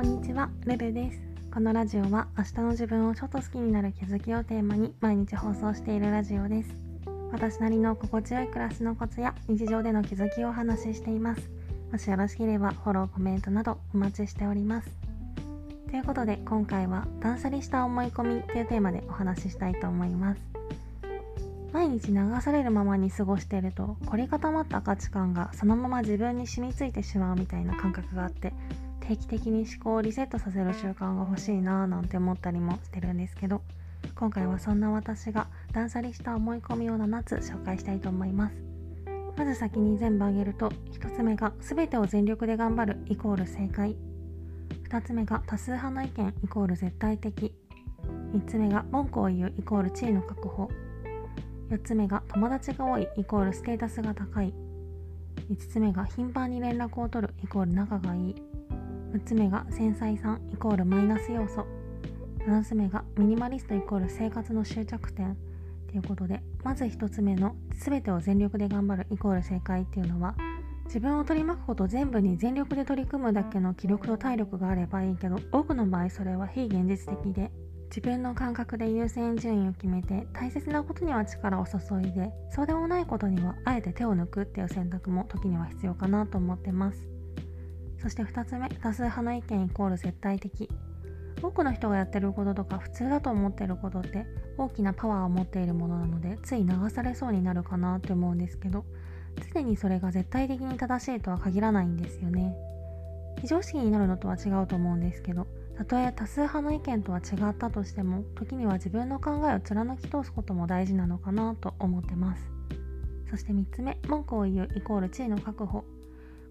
こんにちは、ルルです。このラジオは明日の自分をちょっと好きになる気づきをテーマに毎日放送しているラジオです。私なりの心地よい暮らしのコツや日常での気づきをお話ししています。もしよろしければフォロー、コメントなどお待ちしております。ということで今回は断捨離した思い込みというテーマでお話ししたいと思います。毎日流されるままに過ごしていると凝り固まった価値観がそのまま自分に染みついてしまうみたいな感覚があって定期的に思考をリセットさせる習慣が欲しいなぁなんて思ったりもしてるんですけど今回はそんな私が断捨離した思い込みを7つ紹介したいと思います。まず先に全部挙げると1つ目が全てを全力で頑張るイコール正解。2つ目が多数派の意見イコール絶対的。3つ目が文句を言うイコール地位の確保。4つ目が友達が多いイコールステータスが高い。5つ目が頻繁に連絡を取るイコール仲がいい。6つ目が繊細さんイコールマイナス要素。7つ目がミニマリストイコール生活の終着点。ということでまず1つ目の全てを全力で頑張るイコール正解っていうのは自分を取り巻くこと全部に全力で取り組むだけの気力と体力があればいいけど多くの場合それは非現実的で自分の感覚で優先順位を決めて大切なことには力を注いでそうでもないことにはあえて手を抜くっていう選択も時には必要かなと思ってますそして2つ目多数派の意見イコール絶対的。多くの人がやってることとか普通だと思ってることって大きなパワーを持っているものなのでつい流されそうになるかなって思うんですけど常にそれが絶対的に正しいとは限らないんですよね。非常識になるのとは違うと思うんですけどたとえ多数派の意見とは違ったとしても時には自分の考えを貫き通すことも大事なのかなと思ってます。そして3つ目文句を言うイコール地位の確保。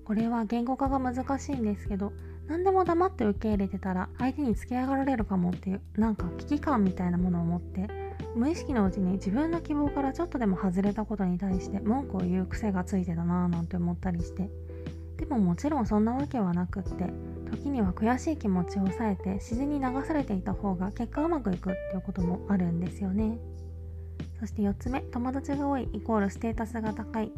これは言語化が難しいんですけど何でも黙って受け入れてたら相手に付き上がられるかもっていうなんか危機感みたいなものを持って無意識のうちに自分の希望からちょっとでも外れたことに対して文句を言う癖がついてたなぁなんて思ったりしてでももちろんそんなわけはなくって時には悔しい気持ちを抑えて自然に流されていた方が結果うまくいくっていうこともあるんですよね。そして4つ目友達が多いイコールステータスが高い。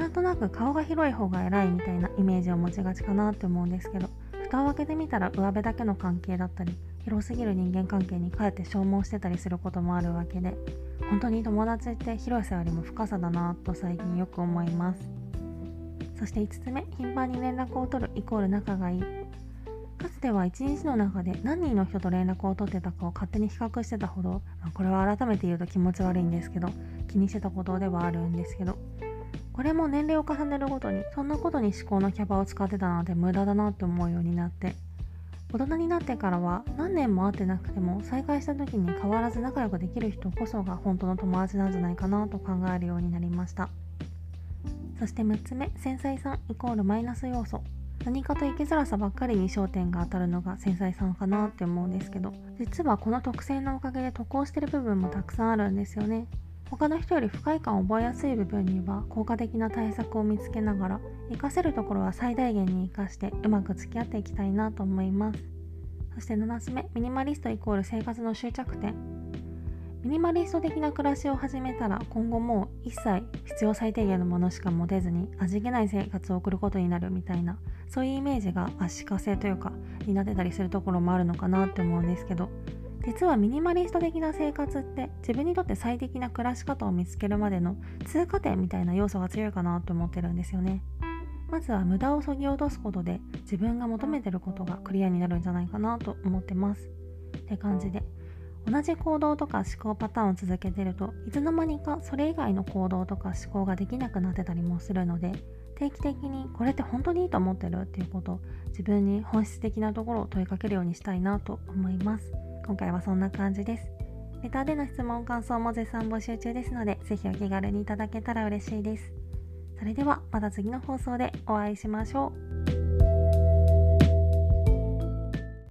なんとなく顔が広い方が偉いみたいなイメージを持ちがちかなって思うんですけど蓋を開けてみたら上辺だけの関係だったり広すぎる人間関係にかえって消耗してたりすることもあるわけで本当に友達って広さよりも深さだなと最近よく思います。そして5つ目頻繁に連絡を取るイコール仲がいい。かつては一日の中で何人の人と連絡を取ってたかを勝手に比較してたほど、まあ、これは改めて言うと気持ち悪いんですけど気にしてたことではあるんですけどこれも年齢を重ねるごとにそんなことに思考のキャパを使ってたので無駄だなって思うようになって。大人になってからは何年も会ってなくても再会した時に変わらず仲良くできる人こそが本当の友達なんじゃないかなと考えるようになりました。そして6つ目繊細さんイコールマイナス要素。何かと生きづらさばっかりに焦点が当たるのが繊細さんかなって思うんですけど実はこの特性のおかげで得をしてる部分もたくさんあるんですよね。他の人より不快感を覚えやすい部分には効果的な対策を見つけながら活かせるところは最大限に活かしてうまく付き合っていきたいなと思います。そして7つ目ミニマリストイコール生活の終着点。ミニマリスト的な暮らしを始めたら今後もう一切必要最低限のものしか持てずに味気ない生活を送ることになるみたいなそういうイメージが足かせというかになってたりするところもあるのかなって思うんですけど。実はミニマリスト的な生活って自分にとって最適な暮らし方を見つけるまでの通過点みたいな要素が強いかなと思ってるんですよね。まずは無駄をそぎ落とすことで自分が求めてることがクリアになるんじゃないかなと思ってます。って感じで同じ行動とか思考パターンを続けてるといつの間にかそれ以外の行動とか思考ができなくなってたりもするので定期的にこれって本当にいいと思ってるっていうことを自分に本質的なところを問いかけるようにしたいなと思います。今回はそんな感じです。レターでの質問感想も絶賛募集中ですのでぜひお気軽にいただけたら嬉しいです。それではまた次の放送でお会いしましょう。